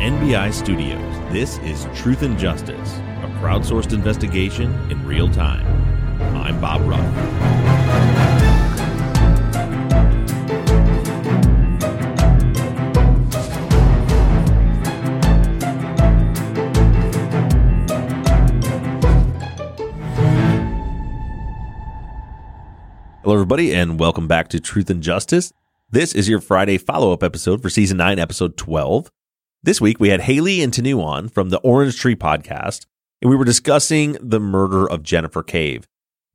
NBI Studios, this is Truth and Justice, a crowdsourced investigation in real time. I'm Bob Ruff. Hello, everybody, and welcome back to Truth and Justice. This is your Friday follow up episode for season 9, episode 12. This week we had Haley and Tanu on from the Orange Tree podcast, and we were discussing the murder of Jennifer Cave.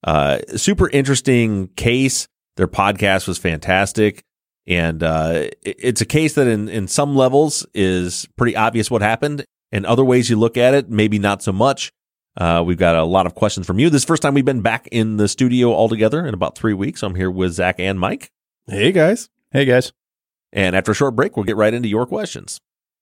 Uh, super interesting case. Their podcast was fantastic. And uh, it's a case that, in, in some levels, is pretty obvious what happened. In other ways, you look at it, maybe not so much. Uh, we've got a lot of questions from you. This is the first time we've been back in the studio all together in about three weeks. I'm here with Zach and Mike. Hey guys. Hey guys. And after a short break, we'll get right into your questions.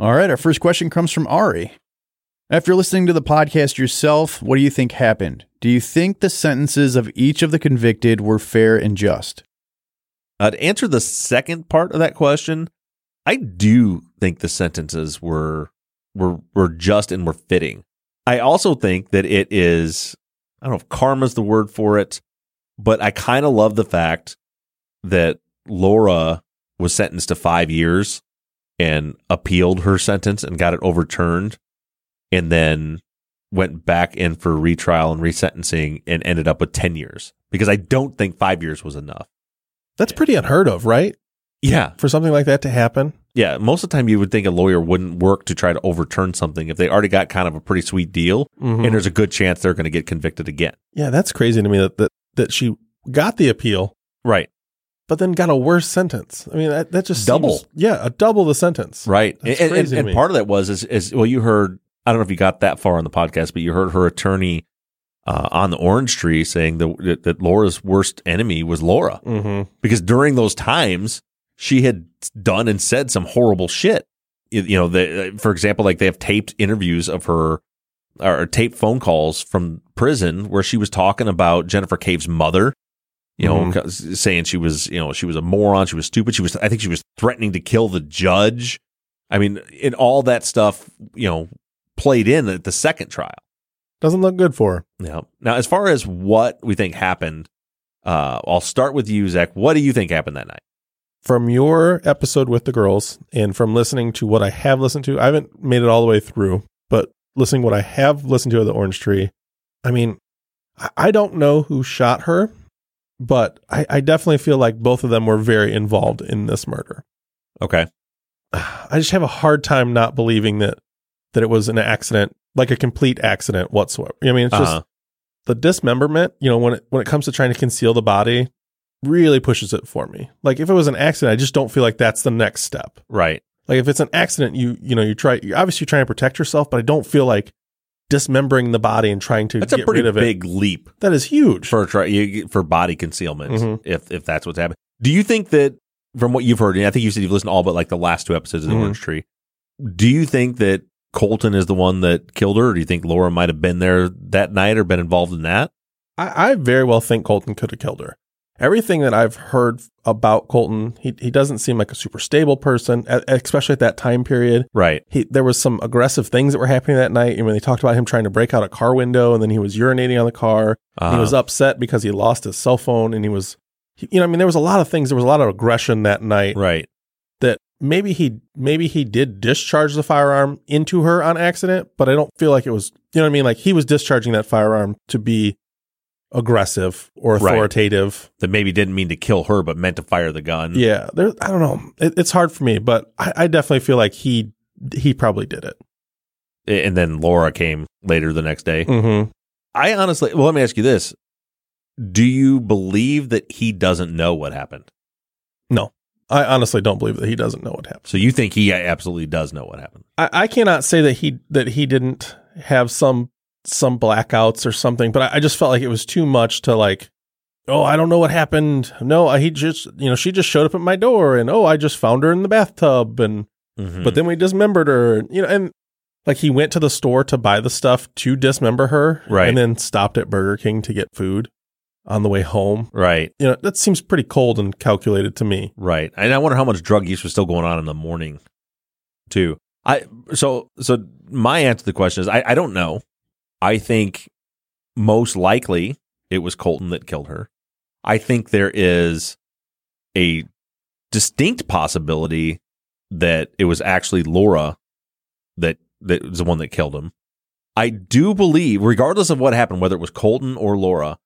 All right, our first question comes from Ari. After listening to the podcast yourself, what do you think happened? Do you think the sentences of each of the convicted were fair and just? Uh, to answer the second part of that question, I do think the sentences were were were just and were fitting. I also think that it is I don't know if karma's the word for it, but I kind of love the fact that Laura was sentenced to five years and appealed her sentence and got it overturned, and then went back in for retrial and resentencing and ended up with ten years because I don't think five years was enough. That's pretty unheard of, right? Yeah, For something like that to happen. Yeah, most of the time you would think a lawyer wouldn't work to try to overturn something if they already got kind of a pretty sweet deal, Mhm. and there's a good chance they're going to get convicted again. Yeah, that's crazy to me that, that that she got the appeal, Right, but then got a worse sentence. I mean, that, that just Double. seems- yeah, a double the sentence. right. That's and, and, and part of that was is, is well, you heard. I don't know if you got that far on the podcast, but you heard her attorney uh, on the Orange Tree saying that, that that Laura's worst enemy was Laura Mm-hmm. because during those times she had done and said some horrible shit. You, know, the, for example, like they have taped interviews of her or taped phone calls from prison where she was talking about Jennifer Cave's mother. You know, Mhm. 'cause- saying she was, you know, she was a moron. She was stupid. She was, I think she was threatening to kill the judge. I mean, and all that stuff, you know, played in at the second trial. Doesn't look good for her. Yeah. Now, as far as what we think happened, uh, I'll start with you, Zach. What do you think happened that night? From your episode with the girls and from listening to what I have listened to, I haven't made it all the way through, but listening to what I have listened to of the Orange Tree, I mean, I don't know who shot her, but I, I definitely feel like both of them were very involved in this murder. Okay. I just have a hard time not believing that that it was an accident, like a complete accident whatsoever. I mean, it's just Uh-huh. the dismemberment. You know, when it when it comes to trying to conceal the body, really pushes it for me. Like if it was an accident, I just don't feel like that's the next step. Right. Like if it's an accident, you you know you try you obviously trying to protect yourself, but I don't feel like dismembering the body and trying to That's a pretty rid of it. big leap That is huge. for try, for body concealment Mhm. if if that's what's happening. Do you think that from what you've heard, and I think you said you've listened to all but like the last two episodes of the Mhm. Orange Tree. Do you think that Colton is the one that killed her, or do you think Laura might have been there that night or been involved in that? I, I very well think Colton could have killed her. Everything that I've heard about Colton, he he doesn't seem like a super stable person, especially at that time period. Right. He there was some aggressive things that were happening that night. And when they talked about him trying to break out a car window, and then he was urinating on the car. Uh, He was upset because he lost his cell phone, and he was, he- you know, I mean, there was a lot of things. There was a lot of aggression that night. right. That maybe he maybe he did discharge the firearm into her on accident, but I don't feel like it was. You know what I mean? Like he was discharging that firearm to be aggressive or Right. authoritative. That maybe didn't mean to kill her, but meant to fire the gun. Yeah, there. I don't know. It, it's hard for me, but I, I definitely feel like he he probably did it. And then Laura came later the next day. Mm-hmm. I honestly, well, let me ask you this: Do you believe that he doesn't know what happened? No i honestly don't believe that he doesn't know what happened. So you think he absolutely does know what happened? I, I cannot say that he that he didn't have some some blackouts or something, but I, I just felt like it was too much to like. Oh, I don't know what happened. No, I, he just you know she just showed up at my door, and oh, I just found her in the bathtub, and Mhm. but then we dismembered her. You know, and like he went to the store to buy the stuff to dismember her, Right. And then stopped at Burger King to get food on the way home. right, You know, that seems pretty cold and calculated to me. right. And I wonder how much drug use was still going on in the morning, too. I so so my answer to the question is I, I don't know. I think most likely it was Colton that killed her. I think there is a distinct possibility that it was actually Laura that that was the one that killed him. I do believe, regardless of what happened, whether it was Colton or Laura,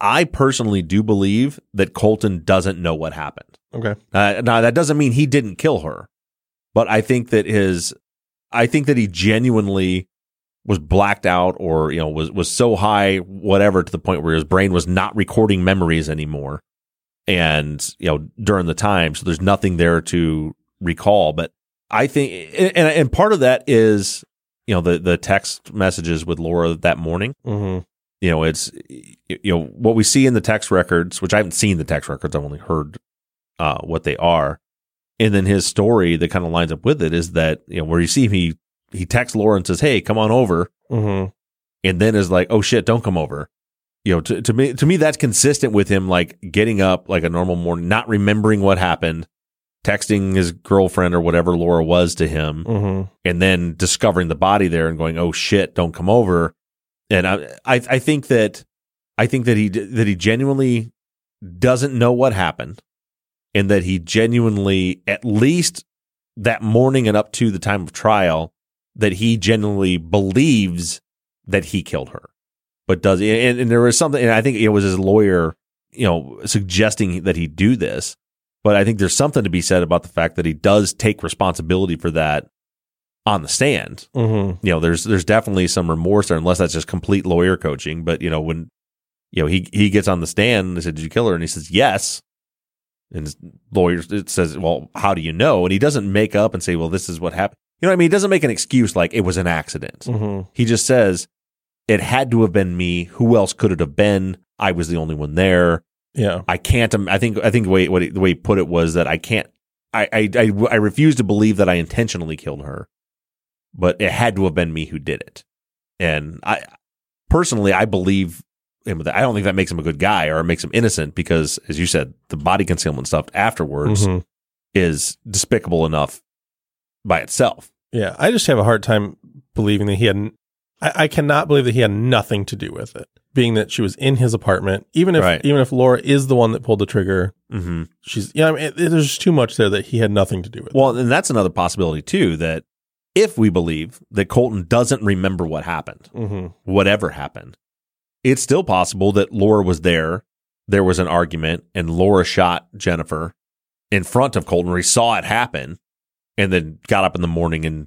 I personally do believe that Colton doesn't know what happened. Okay. Uh, now that doesn't mean he didn't kill her, but I think that his, I think that he genuinely was blacked out or you know was was so high whatever to the point where his brain was not recording memories anymore, and you know during the time, so there's nothing there to recall. But I think, and and part of that is you know the the text messages with Laura that morning Mm-hmm. you know it's you know what we see in the text records which i haven't seen the text records i've only heard uh, what they are and then his story that kind of lines up with it is that you know where you see him he he texts laura and says hey come on over Mm-hmm. and then is like oh shit don't come over you know to, to me to me that's consistent with him like getting up like a normal morning not remembering what happened texting his girlfriend or whatever laura was to him Mm-hmm. and then discovering the body there and going, "Oh shit, don't come over." And I, I, I think that, I think that he that he genuinely doesn't know what happened, and that he genuinely, at least that morning and up to the time of trial, that he genuinely believes that he killed her, but does and, and there was something, and I think it was his lawyer, you know, suggesting that he do this. But I think there's something to be said about the fact that he does take responsibility for that on the stand. Mm-hmm. You know, there's there's definitely some remorse there, unless that's just complete lawyer coaching. But you know, when you know he he gets on the stand, and they said, "Did you kill her?" and he says, "Yes." And his lawyer it says, "Well, how do you know?" And he doesn't make up and say, "Well, this is what happened." You know what I mean? He doesn't make an excuse like it was an accident. Mm-hmm. He just says, "It had to have been me. Who else could it have been? I was the only one there." Yeah. I can't. I think. I think the way what he, the way he put it was that I can't. I, I I I refuse to believe that I intentionally killed her, but it had to have been me who did it. And I personally, I believe him. I don't think that makes him a good guy or makes him innocent because, as you said, the body concealment stuff afterwards Mhm. is despicable enough by itself. Yeah. I just have a hard time believing that he had. I, I cannot believe that he had nothing to do with it. Being that she was in his apartment, even if Right. even if Laura is the one that pulled the trigger, Mm-hmm. she's yeah. I mean, it, there's just too much there that he had nothing to do with. Well, and that's another possibility too. That if we believe that Colton doesn't remember what happened, mm-hmm. whatever happened, it's still possible that Laura was there. There was an argument, and Laura shot Jennifer in front of Colton, where he saw it happen, and then got up in the morning and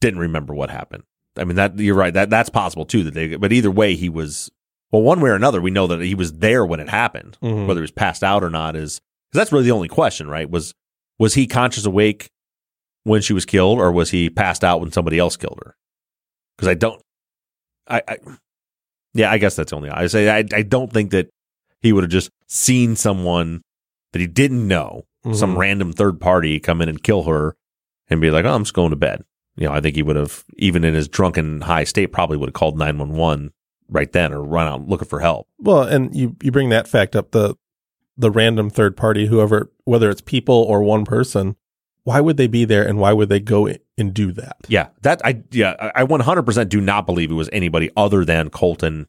didn't remember what happened. I mean, that you're right. That that's possible too. That they, but either way, he was well, one way or another. We know that he was there when it happened. Mhm. Whether he was passed out or not is because that's really the only question, right? Was was he conscious awake when she was killed, or was he passed out when somebody else killed her? Because I don't, I, I, yeah, I guess that's only. I say I, I don't think that he would have just seen someone that he didn't know, some Mhm. random third party come in and kill her, and be like, "Oh, I'm just going to bed." You know, I think he would have, even in his drunken high state, probably would have called nine one one right then or run out looking for help. Well, and you you bring that fact up the the random third party, whoever, whether it's people or one person, why would they be there and why would they go and do that? Yeah, that I yeah I I 100% do not believe it was anybody other than Colton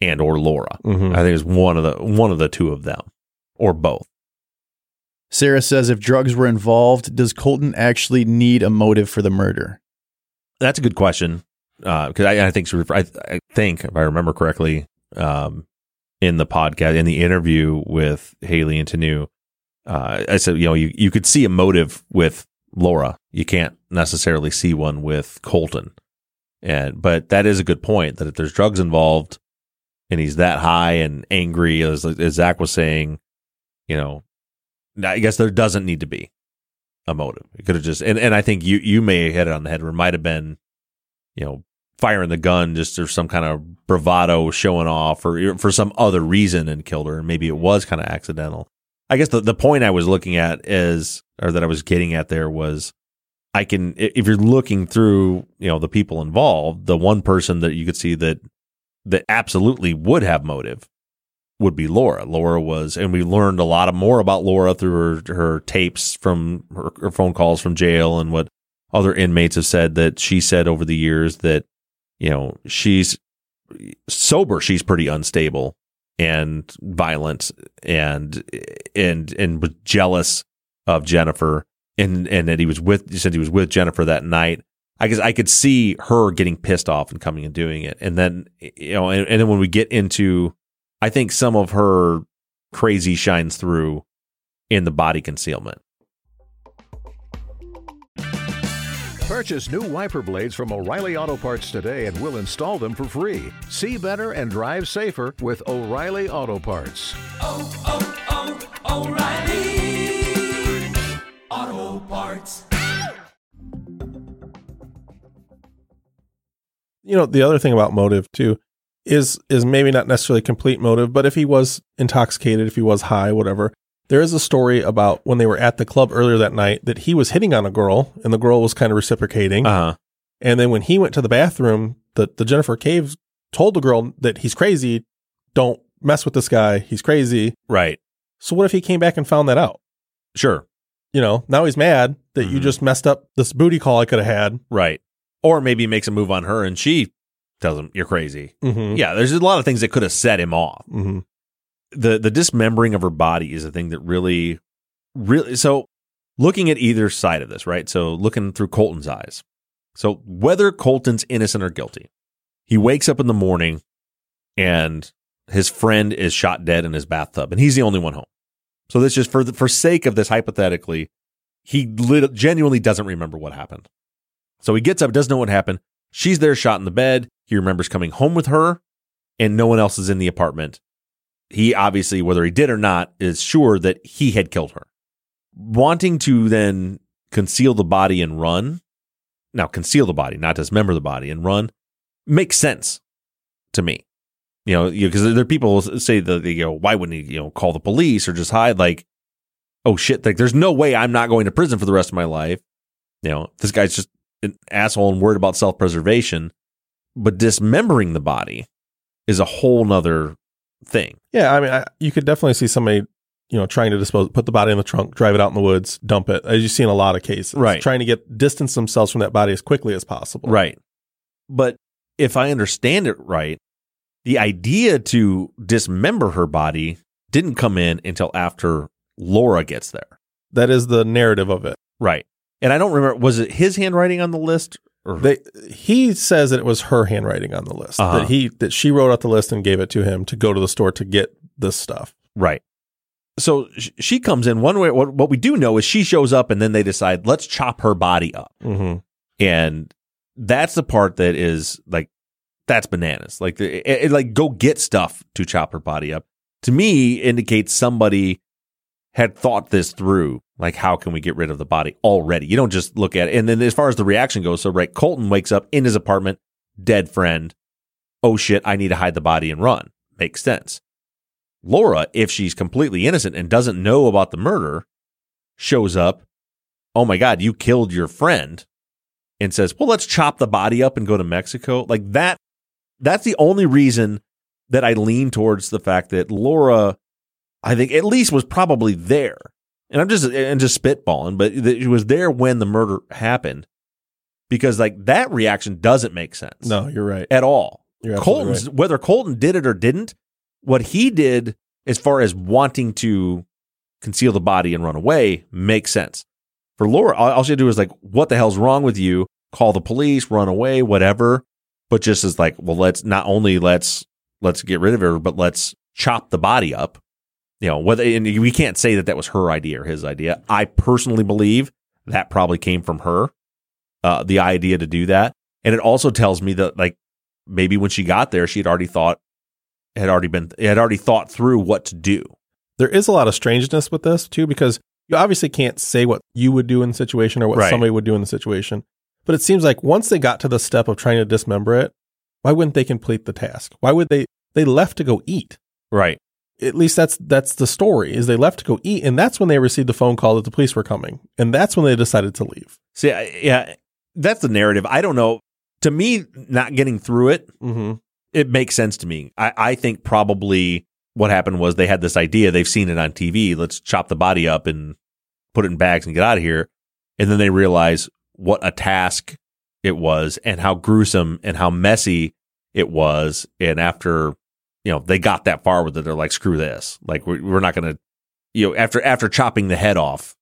and or Laura. Mhm. I think it was one of the one of the two of them or both. Sarah says if drugs were involved, does Colton actually need a motive for the murder? That's a good question because I, I think I, I think if I remember correctly um, in the podcast in the interview with Haley and Tanu, uh, I said you know you you could see a motive with Laura, you can't necessarily see one with Colton, and but that is a good point that if there's drugs involved and he's that high and angry as, as Zach was saying, you know, I guess there doesn't need to be a motive. It could have just and, and I think you you may hit it on the head. Where it might have been, you know, firing the gun just or some kind of bravado showing off or for some other reason and killed her. And maybe it was kind of accidental. I guess the, the point I was looking at is or that I was getting at there was I can if you're looking through, you know, the people involved, the one person that you could see that that absolutely would have motive would be Laura. Laura was, and we learned a lot of more about Laura through her, her tapes from her, her phone calls from jail and what other inmates have said that she said over the years that, you know, she's sober, she's pretty unstable and violent and, and, and was jealous of Jennifer and, and that he was with, he said he was with Jennifer that night. I guess I could see her getting pissed off and coming and doing it. And then, you know, and, and then when we get into, I think some of her crazy shines through in the body concealment. Purchase new wiper blades from O'Reilly Auto Parts today and we'll install them for free. See better and drive safer with O'Reilly Auto Parts. oh, oh, oh O'Reilly Auto Parts. you know the other thing about motive too is is maybe not necessarily complete motive but if he was intoxicated if he was high whatever there is a story about when they were at the club earlier that night that he was hitting on a girl and the girl was kind of reciprocating Uh huh. and then when he went to the bathroom the, the jennifer caves told the girl that he's crazy don't mess with this guy he's crazy Right. so what if he came back and found that out Sure. you know now he's mad that you Mhm. just messed up this booty call i could have had Right. Or maybe he makes a move on her and she tells him, You're crazy. mm-hmm. Yeah, there's a lot of things that could have set him off. Mm-hmm. The the dismembering of her body is a thing that really really so looking at either side of this, right? So looking through Colton's eyes. So whether Colton's innocent or guilty, he wakes up in the morning and his friend is shot dead in his bathtub and he's the only one home. So this just for the, for sake of this hypothetically, he lit, genuinely doesn't remember what happened. So he gets up, doesn't know what happened. She's there shot in the bed. He remembers coming home with her and no one else is in the apartment. He obviously, whether he did or not, is sure that he had killed her. Wanting to then conceal the body and run. Now, conceal the body, not dismember the body and run, makes sense to me. You know, because there are people who say that they go, why wouldn't he, you know, call the police or just hide? Like, oh shit, like there's no way I'm not going to prison for the rest of my life. You know, this guy's just an asshole and worried about self preservation. But dismembering the body is a whole nother thing. Yeah, I mean, I, you could definitely see somebody, you know, trying to dispose, put the body in the trunk, drive it out in the woods, dump it. As you see in a lot of cases, Right. Trying to get distance themselves from that body as quickly as possible. Right. But if I understand it right, the idea to dismember her body didn't come in until after Laura gets there. That is the narrative of it. Right. And I don't remember, was it his handwriting on the list? They, he says that it was her handwriting on the list. Uh-huh. That he that she wrote out the list and gave it to him to go to the store to get this stuff. Right. So sh- she comes in one way. What, what we do know is she shows up and then they decide, let's chop her body up. Mm-hmm. And that's the part that is like, that's bananas. Like, it, it- like go get stuff to chop her body up. To me, indicates somebody had thought this through. Like, how can we get rid of the body already? You don't just look at it. And then as far as the reaction goes, so right, Colton wakes up in his apartment, dead friend. Oh shit, I need to hide the body and run. Makes sense. Laura, if she's completely innocent and doesn't know about the murder, shows up. Oh my God, you killed your friend and says, well, let's chop the body up and go to Mexico. Like that, that's the only reason that I lean towards the fact that Laura, I think at least was probably there. And I'm just and just spitballing, but it was there when the murder happened because like that reaction doesn't make sense. No, you're right. at all. You're Colton's whether Colton did it or didn't, what he did as far as wanting to conceal the body and run away makes sense. For Laura, all she had to do is like, "What the hell's wrong with you?" Call the police, run away, whatever. But just as like, well, let's not only let's let's get rid of her, but let's chop the body up. You know, whether and we can't say that that was her idea or his idea. I personally believe that probably came from her, uh, the idea to do that. And it also tells me that like maybe when she got there, she had already thought had already been had already thought through what to do. there is a lot of strangeness with this too because you obviously can't say what you would do in the situation or what Right. somebody would do in the situation but it seems like once they got to the step of trying to dismember it why wouldn't they complete the task why would they they left to go eat Right. At least that's that's the story is they left to go eat and that's when they received the phone call that the police were coming and that's when they decided to leave See, I, yeah, that's the narrative. I don't know. To me, not getting through it, mm-hmm. it makes sense to me. I, I think probably what happened was they had this idea. They've seen it on TV. Let's chop the body up and put it in bags and get out of here. And then they realize what a task it was and how gruesome and how messy it was. And after, you know, they got that far with it, they're like, screw this. Like, we're, we're not going to, you know, after, after chopping the head off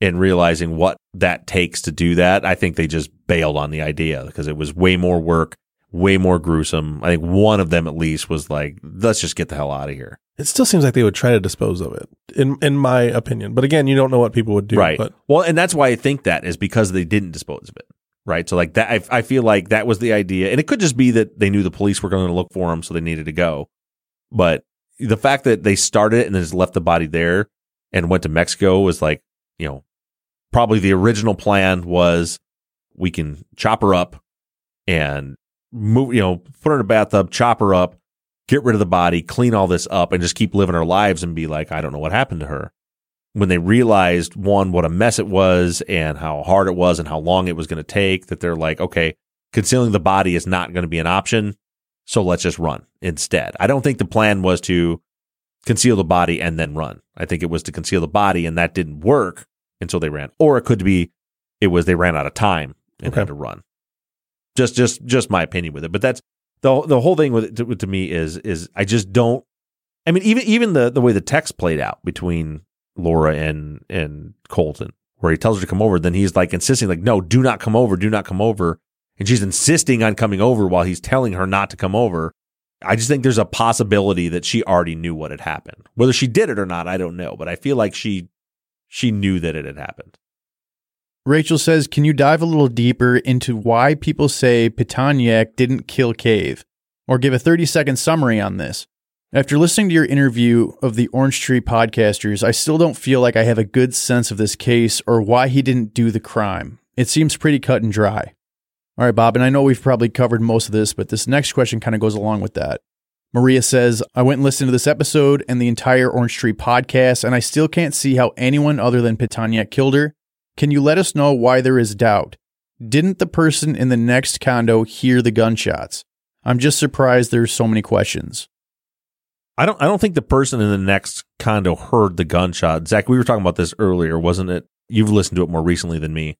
and realizing what that takes to do that, I think they just bailed on the idea because it was way more work, way more gruesome. I think one of them at least was like, let's just get the hell out of here. it still seems like they would try to dispose of it in in my opinion but again you don't know what people would do right. but Well, and that's why I think that is because they didn't dispose of it. Right. So like that, I, I feel like that was the idea. And it could just be that they knew the police were going to look for him. So they needed to go. But the fact that they started it and then just left the body there and went to Mexico was like, you know, probably the original plan was we can chop her up and move, you know, put her in a bathtub, chop her up, get rid of the body, clean all this up, and just keep living our lives and be like, I don't know what happened to her. When they realized one, what a mess it was and how hard it was and how long it was going to take, that they're like, okay, concealing the body is not going to be an option. So let's just run instead. I don't think the plan was to conceal the body and then run. I think it was to conceal the body and that didn't work. And so they ran. Or it could be it was they ran out of time and Okay. had to run. Just just just my opinion with it. But that's the the whole thing with to, to me is is I just don't I mean even even the the way the text played out between Laura and and Colton where he tells her to come over then he's like insisting like no do not come over do not come over and she's insisting on coming over while he's telling her not to come over I just think there's a possibility that she already knew what had happened. Whether she did it or not, I don't know, but I feel like she she knew that it had happened. Rachel says, Can you dive a little deeper into why people say Pitonyak didn't kill Cave? Or give a 30 second summary on this? After listening to your interview of the Orange Tree podcasters, I still don't feel like I have a good sense of this case or why he didn't do the crime. It seems pretty cut and dry. All right, Bob, and I know we've probably covered most of this, but this next question kind of goes along with that. Maria says, I went and listened to this episode and the entire Orange Tree podcast, and I still can't see how anyone other than Pitonyak killed her. Can you let us know why there is doubt? Didn't the person in the next condo hear the gunshots? I'm just surprised there's so many questions. I don't I don't think the person in the next condo heard the gunshot. Zach, we were talking about this earlier, wasn't it? You've listened to it more recently than me.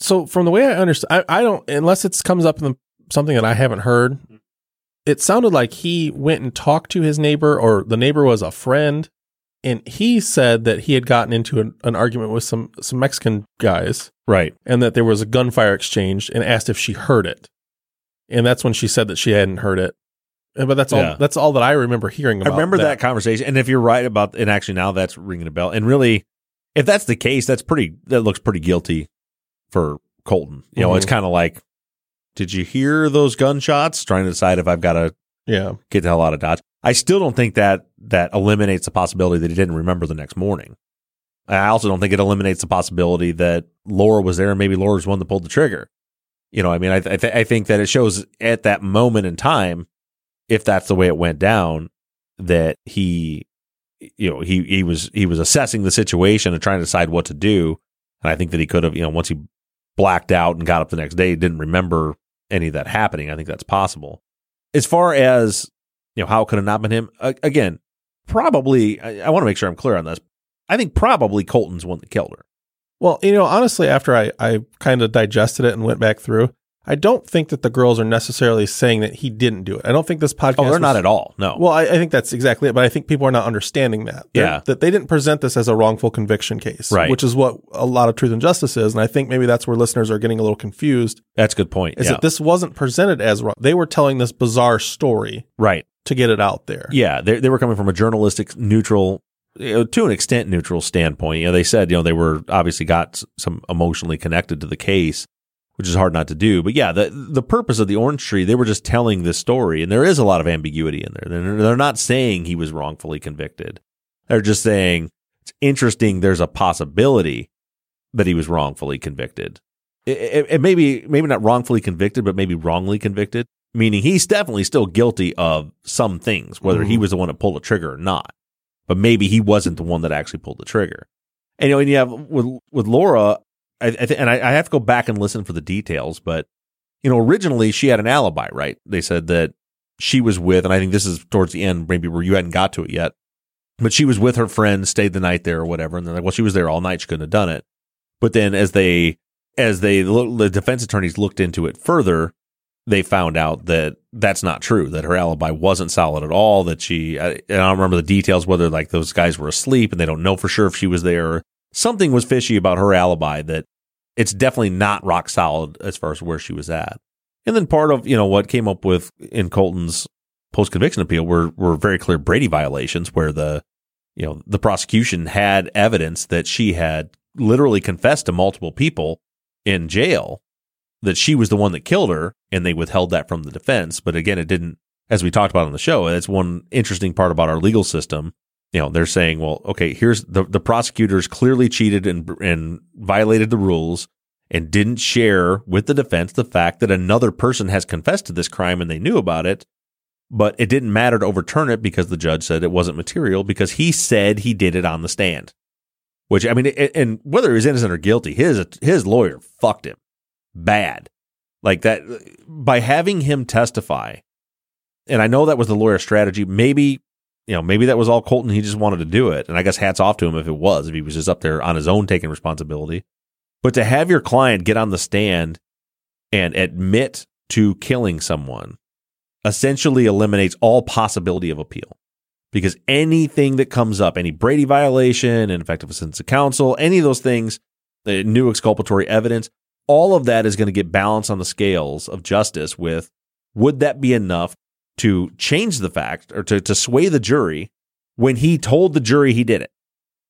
So from the way I understand, I, I don't unless it comes up in something that I haven't heard. Mm-hmm. It sounded like he went and talked to his neighbor, or the neighbor was a friend, and he said that he had gotten into an, an argument with some some Mexican guys, Right. and that there was a gunfire exchange, and asked if she heard it, and that's when she said that she hadn't heard it. But that's all. Yeah. That's all that I remember hearing I about. remember that. conversation. And if you're right about and actually now that's ringing a bell. And really, if that's the case, that's pretty that looks pretty guilty for Colton. You know, Mhm. it's kind of like did you hear those gunshots? Trying to decide if I've got to Yeah. get the hell out of Dodge. I still don't think that that eliminates the possibility that he didn't remember the next morning. I also don't think it eliminates the possibility that Laura was there and maybe Laura's the one that pulled the trigger. You know, I mean, I th- I, th- I think that it shows at that moment in time, if that's the way it went down, that he, you know, he he was he was assessing the situation and trying to decide what to do. And I think that he could have, you know, once he blacked out and got up the next day, didn't remember any of that happening. I think that's possible as far as you know how it could have not been him again probably, I, I want to make sure I'm clear on this. I think probably Colton's one that killed her. Well, you know, honestly, after I, I kind of digested it and went back through, I don't think that the girls are necessarily saying that he didn't do it. I don't think this podcast. Oh, they're was- not at all. No. Well, I, I think that's exactly it, but I think people are not understanding that. They're- Yeah. That they didn't present this as a wrongful conviction case, Right. Which is what a lot of truth and justice is. And I think maybe that's where listeners are getting a little confused That's a good point. is yeah. that this wasn't presented as wrong. They were telling this bizarre story right. to get it out there. Yeah, they they were coming from a journalistic neutral, to an extent neutral standpoint. You know, they said you know they were obviously got some emotionally connected to the case, which is hard not to do. But yeah, the the purpose of the orange tree, they were just telling this story, and there is a lot of ambiguity in there. They're, they're not saying he was wrongfully convicted. They're just saying it's interesting. There's a possibility that he was wrongfully convicted. It, it, it maybe maybe not wrongfully convicted, but maybe wrongly convicted. Meaning he's definitely still guilty of some things, whether he Mhm. was the one that pulled the trigger or not. But maybe he wasn't the one that actually pulled the trigger. And you know, and you have with with Laura, I, I th- and I, I have to go back and listen for the details, but you know, originally she had an alibi, right? They said that she was with, and I think this is towards the end, maybe where you hadn't got to it yet, but she was with her friend, stayed the night there or whatever, and they're like, well, she was there all night, she couldn't have done it. But then as they as they the defense attorneys looked into it further, they found out that that's not true. That her alibi wasn't solid at all. That she, and I don't remember the details whether like those guys were asleep and they don't know for sure if she was there. Something was fishy about her alibi. That it's definitely not rock solid as far as where she was at. And then part of you know what came up with in Colton's post conviction appeal were were very clear Brady violations where the you know the prosecution had evidence that she had literally confessed to multiple people in jail that she was the one that killed her and they withheld that from the defense but again it didn't as we talked about on the show that's one interesting part about our legal system you know they're saying well okay here's the the prosecutors clearly cheated and and violated the rules and didn't share with the defense the fact that another person has confessed to this crime and they knew about it but it didn't matter to overturn it because the judge said it wasn't material because he said he did it on the stand which I mean, and whether he's innocent or guilty, his his lawyer fucked him bad, like that by having him testify. And I know that was the lawyer's strategy. Maybe you know, maybe that was all Colton. He just wanted to do it, and I guess hats off to him if it was, if he was just up there on his own taking responsibility. But to have your client get on the stand and admit to killing someone essentially eliminates all possibility of appeal because anything that comes up, any Brady violation, ineffective assistance of counsel, any of those things, the new exculpatory evidence, all of that is going to get balanced on the scales of justice with would that be enough to change the fact or to, to sway the jury when he told the jury he did it?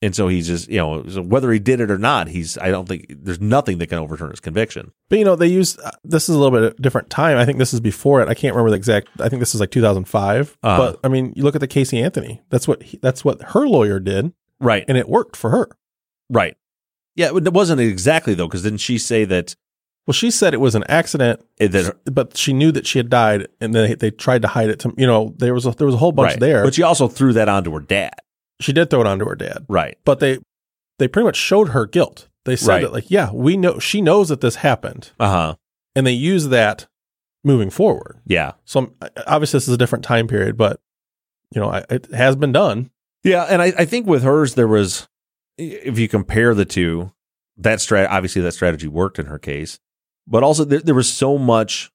And so he's just, you know, so whether he did it or not, he's, I don't think there's nothing that can overturn his conviction. But you know, they use uh, this is a little bit different time. I think this is before it. I can't remember the exact. I think this is like 2005. Uh-huh. But I mean, you look at the Casey Anthony. That's what he, that's what her lawyer did, Right. and it worked for her. Right. Yeah. It wasn't exactly though, because didn't she say that, Well, she said it was an accident, it- that but she knew that she had died, and they they tried to hide it. To you know, there was a, there was a whole bunch right. there. But she also threw that onto her dad. she did throw it onto her dad, Right. but they they pretty much showed her guilt. They said Right. that like, yeah, we know she knows that this happened, Uh huh. and they use that moving forward. Yeah. So um, obviously, this is a different time period, but you know, I, it has been done. Yeah, and I, I think with hers there was, if you compare the two, that strat obviously that strategy worked in her case, but also there, there was so much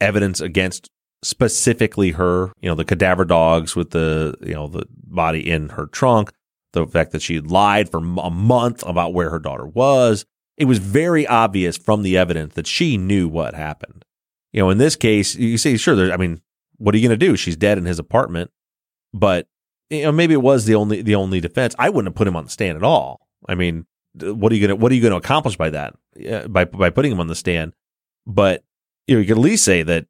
evidence against specifically her. You know, the cadaver dogs with the you know the body in her trunk, the fact that she lied for a month about where her daughter was. It was very obvious from the evidence that she knew what happened. You know, in this case, you say, sure, there, I mean, what are you going to do? She's dead in his apartment, but you know, maybe it was the only the only defense. I wouldn't have put him on the stand at all. I mean, what are you gonna what are you gonna accomplish by that? Uh, by by putting him on the stand? But you know, you could at least say that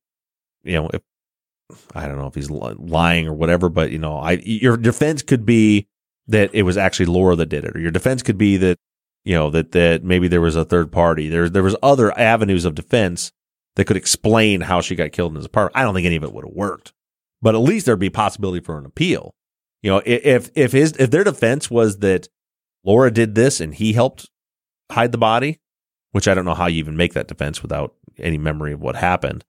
you know if I don't know if he's lying or whatever, but you know, I your defense could be that it was actually Laura that did it, or your defense could be that you know that that maybe there was a third party. There there was other avenues of defense that could explain how she got killed in his apartment. I don't think any of it would have worked, but at least there'd be possibility for an appeal. You know, if if his if their defense was that Laura did this and he helped hide the body, which I don't know how you even make that defense without any memory of what happened.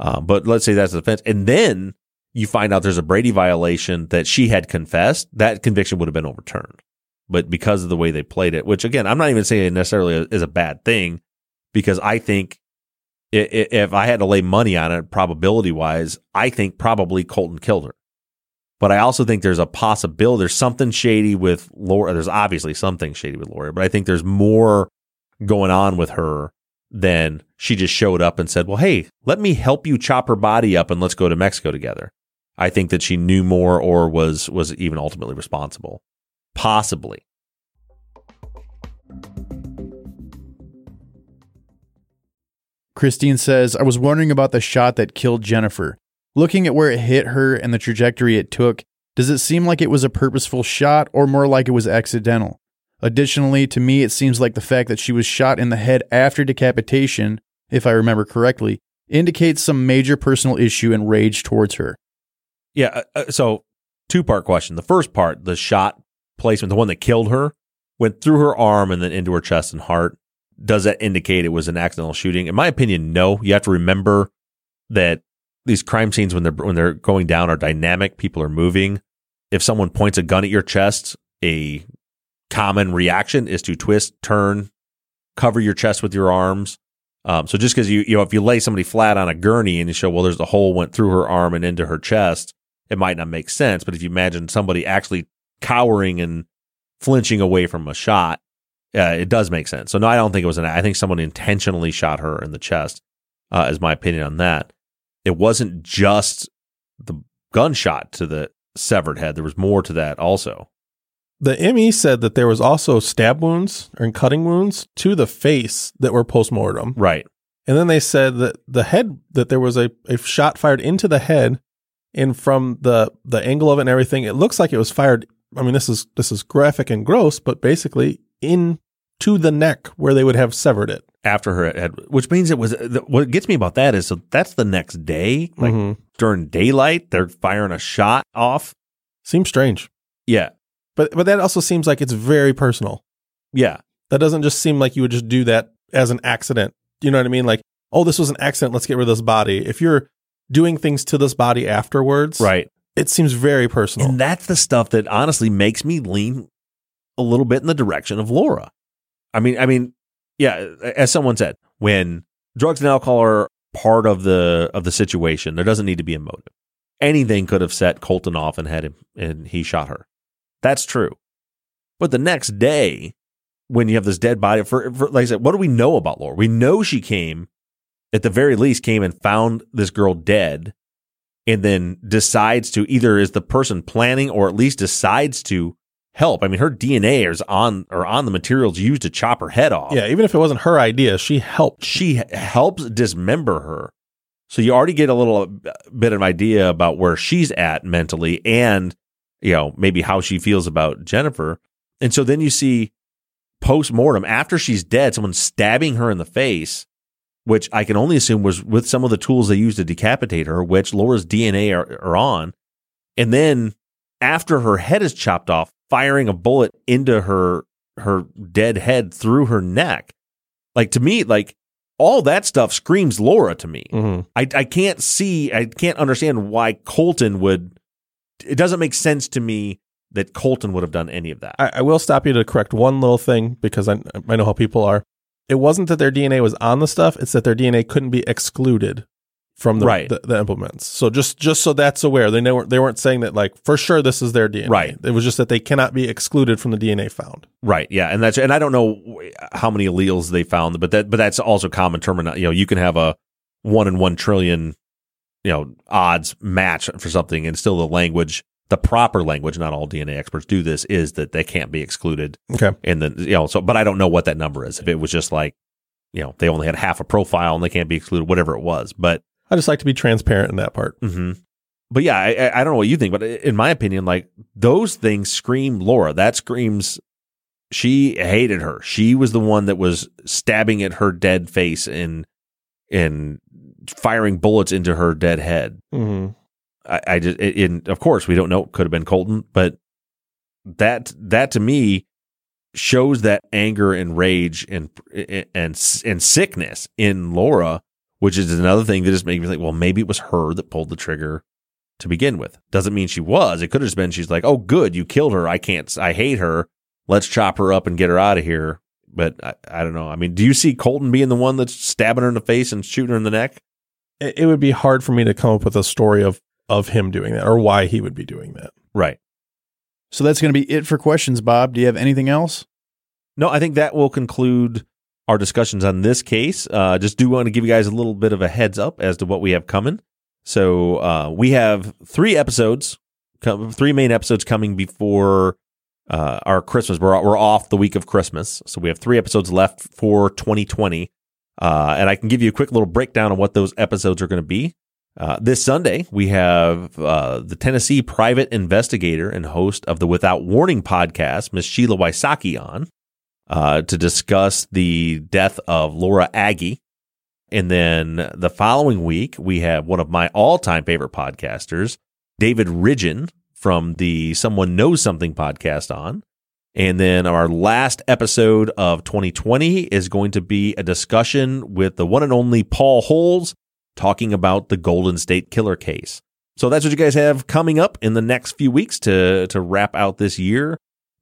Um, but let's say that's the defense, and then you find out there's a Brady violation that she had confessed, that conviction would have been overturned. But because of the way they played it, which again, I'm not even saying it necessarily is a bad thing, because I think if I had to lay money on it, probability wise, I think probably Colton killed her. But I also think there's a possibility, there's something shady with Laura. There's obviously something shady with Laura, but I think there's more going on with her than she just showed up and said, well, hey, let me help you chop her body up and let's go to Mexico together. I think that she knew more or was, was even ultimately responsible. Possibly. Christine says, I was wondering about the shot that killed Jennifer. Looking at where it hit her and the trajectory it took, does it seem like it was a purposeful shot or more like it was accidental? Additionally, to me, it seems like the fact that she was shot in the head after decapitation, if I remember correctly, indicates some major personal issue and rage towards her. Yeah. uh, uh, so, two part question. The first part, the shot placement, the one that killed her, went through her arm and then into her chest and heart. Does that indicate it was an accidental shooting? In my opinion, no. You have to remember that these crime scenes, when they're when they're going down, are dynamic. People are moving. If someone points a gun at your chest, a common reaction is to twist, turn, cover your chest with your arms. Um, so just because you you know if you lay somebody flat on a gurney and you show well there's a hole went through her arm and into her chest, it might not make sense. But if you imagine somebody actually cowering and flinching away from a shot, uh, it does make sense. So no, I don't think it was an. I think someone intentionally shot her in the chest. Uh, is my opinion on that. It wasn't just the gunshot to the severed head. There was more to that also. The ME said that there was also stab wounds and cutting wounds to the face that were postmortem. Right. And then they said that the head that there was a, a shot fired into the head and from the the angle of it and everything, it looks like it was fired I mean this is this is graphic and gross, but basically in to the neck where they would have severed it. After her head, which means it was what gets me about that is so that's the next day, like Mhm. during daylight, they're firing a shot off. Seems strange. Yeah. But but that also seems like it's very personal. Yeah. That doesn't just seem like you would just do that as an accident. You know what I mean? Like, oh, this was an accident. Let's get rid of this body. If you're doing things to this body afterwards, Right. it seems very personal. And that's the stuff that honestly makes me lean a little bit in the direction of Laura. I mean, I mean, yeah, as someone said, when drugs and alcohol are part of the of the situation, there doesn't need to be a motive. Anything could have set Colton off and had him and he shot her. That's true. But the next day, when you have this dead body, for, for like I said, what do we know about Laura? We know she came, at the very least, came and found this girl dead and then decides to either is the person planning or at least decides to help. I mean, her DNA is on or on the materials used to chop her head off. yeah, even if it wasn't her idea, she helped. She helps dismember her. So you already get a little uh, bit of idea about where she's at mentally and, you know, maybe how she feels about Jennifer. And so then you see post mortem after she's dead, someone stabbing her in the face, which I can only assume was with some of the tools they used to decapitate her, which Laura's DNA are, are on. And then after her head is chopped off, firing a bullet into her her dead head through her neck. Like to me, like all that stuff screams Laura to me. Mhm. I I can't see, I can't understand why Colton would. It doesn't make sense to me that Colton would have done any of that. I, I will stop you to correct one little thing because I, I know how people are. It wasn't that their DNA was on the stuff; it's that their DNA couldn't be excluded from the Right. the, the implements. So just just so that's aware, they weren't they weren't saying that like for sure this is their DNA. Right. It was just that they cannot be excluded from the DNA found. Right. Yeah, and that's and I don't know how many alleles they found, but that but that's also common terminology. You know, you can have a one in one trillion, you know, odds match for something, and still the language, the proper language. Not all DNA experts do this. Is that they can't be excluded, Okay. and then you know. So, but I don't know what that number is. If it was just like, you know, they only had half a profile and they can't be excluded, whatever it was. But I just like to be transparent in that part. hmm But yeah, I, I- I don't know what you think, but in my opinion, like those things scream Laura. That screams she hated her. She was the one that was stabbing at her dead face and and firing bullets into her dead head. Mm-hmm. I, I just, in of course, we don't know. It Could have been Colton, but that that to me shows that anger and rage and and and sickness in Laura, which is another thing that just made me think. Well, maybe it was her that pulled the trigger. to begin with. Doesn't mean she was. It could have just been she's like, oh, good, you killed her. I can't, I hate her. Let's chop her up and get her out of here. But I, I don't know. I mean, do you see Colton being the one that's stabbing her in the face and shooting her in the neck? It, it would be hard for me to come up with a story of of him doing that or why he would be doing that. Right. So that's going to be it for questions, Bob. Do you have anything else? No, I think that will conclude our discussions on this case. Uh, just do want to give you guys a little bit of a heads up as to what we have coming. So uh, we have three episodes, three main episodes coming before uh, our Christmas. We're we're off the week of Christmas, so we have three episodes left for 2020. Uh, and I can give you a quick little breakdown of what those episodes are going to be. Uh, this Sunday, we have uh, the Tennessee private investigator and host of the Without Warning podcast, Miss Sheila Wysocki, on uh, to discuss the death of Laura Aggie. And then the following week, we have one of my all time favorite podcasters, David Ridgen from the Someone Knows Something podcast on. And then our last episode of 2020 is going to be a discussion with the one and only Paul Holes talking about the Golden State Killer case. So that's what you guys have coming up in the next few weeks to to wrap out this year.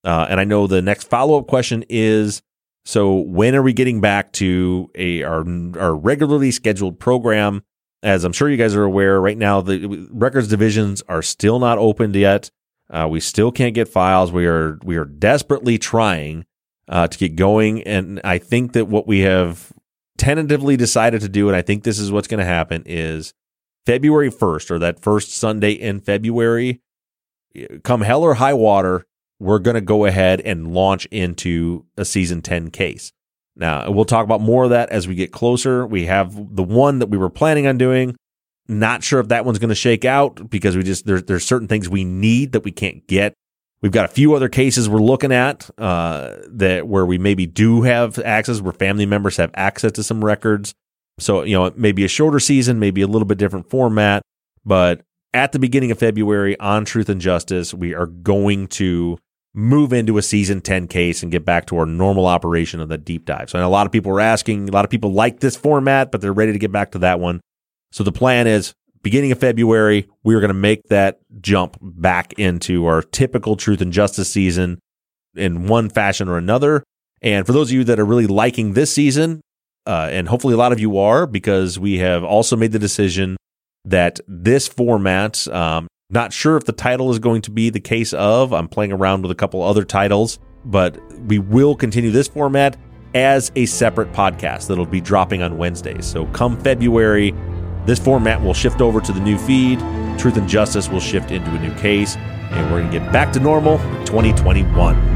Uh, and I know the next follow up question is so when are we getting back to a our our regularly scheduled program? As I'm sure you guys are aware, right now the records divisions are still not opened yet. Uh, we still can't get files. We are we are desperately trying uh, to get going, and I think that what we have tentatively decided to do, and I think this is what's going to happen, is February 1st or that first Sunday in February, come hell or high water, we're going to go ahead and launch into a season 10 case. Now, we'll talk about more of that as we get closer. We have the one that we were planning on doing. Not sure if that one's going to shake out because we just, there, there's certain things we need that we can't get We've got a few other cases we're looking at uh, that where we maybe do have access, where family members have access to some records. So you know, maybe a shorter season, maybe a little bit different format, but at the beginning of February on Truth and Justice, we are going to move into a season 10 case and get back to our normal operation of the deep dive. So a lot of people are asking, a lot of people like this format, but they're ready to get back to that one. So the plan is beginning of February, we are going to make that jump back into our typical truth and justice season in one fashion or another. And for those of you that are really liking this season, uh, and hopefully a lot of you are, because we have also made the decision that this format, um, not sure if the title is going to be the case of, I'm playing around with a couple other titles, but we will continue this format as a separate podcast that'll be dropping on Wednesdays. So come February, this format will shift over to the new feed. Truth and Justice will shift into a new case, and we're going to get back to normal 2021.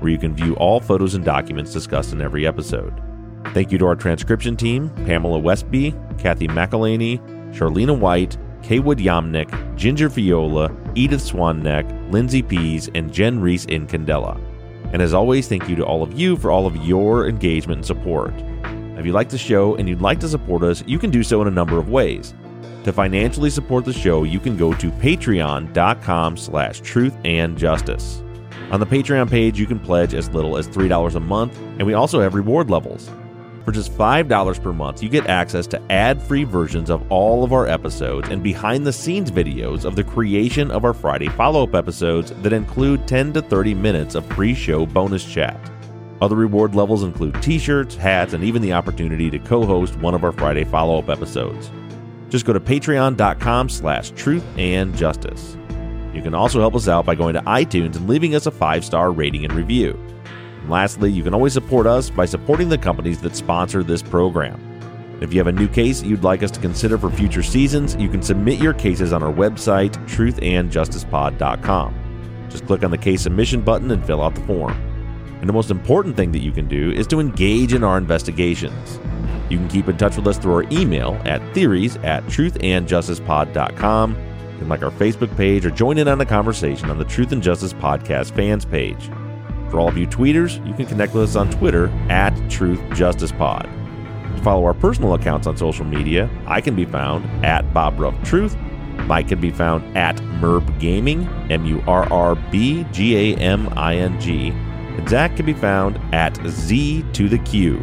where you can view all photos and documents discussed in every episode. Thank you to our transcription team Pamela Westby, Kathy McElhaney, Charlena White, Kaywood Yamnick, Ginger Viola, Edith Swanneck, Lindsay Pease, and Jen Reese in Candela. And as always, thank you to all of you for all of your engagement and support. If you like the show and you'd like to support us, you can do so in a number of ways. To financially support the show, you can go to patreon.com slash truth and justice. On the Patreon page, you can pledge as little as $3 a month, and we also have reward levels. For just $5 per month, you get access to ad free versions of all of our episodes and behind the scenes videos of the creation of our Friday follow up episodes that include 10 to 30 minutes of pre show bonus chat. Other reward levels include t shirts, hats, and even the opportunity to co host one of our Friday follow up episodes. Just go to patreon.com slash truth and justice. You can also help us out by going to iTunes and leaving us a five star rating and review. lastly, you can always support us by supporting the companies that sponsor this program. If you have a new case you'd like us to consider for future seasons, you can submit your cases on our website, truthandjusticepod.com. Just click on the case submission button and fill out the form. And the most important thing that you can do is to engage in our investigations. You can keep in touch with us through our email at theories at truthandjusticepod.com. Can like our Facebook page or join in on the conversation on the Truth and Justice Podcast fans page. For all of you tweeters, you can connect with us on Twitter at Truth Justice Pod. To follow our personal accounts on social media, I can be found at Bob Ruff Truth. Mike can be found at Murrb Gaming, M U R R B G A M I N G. And Zach can be found at Z to the Q.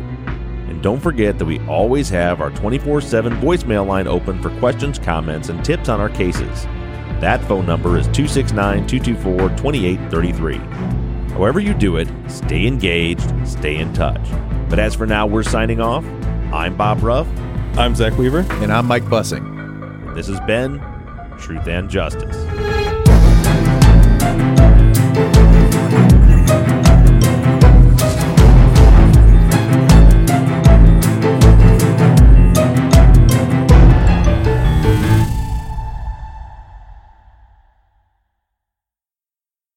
And don't forget that we always have our 24 7 voicemail line open for questions, comments, and tips on our cases. That phone number is 269 224 2833. However, you do it, stay engaged, stay in touch. But as for now, we're signing off. I'm Bob Ruff. I'm Zach Weaver. And I'm Mike Bussing. And this has been Truth and Justice.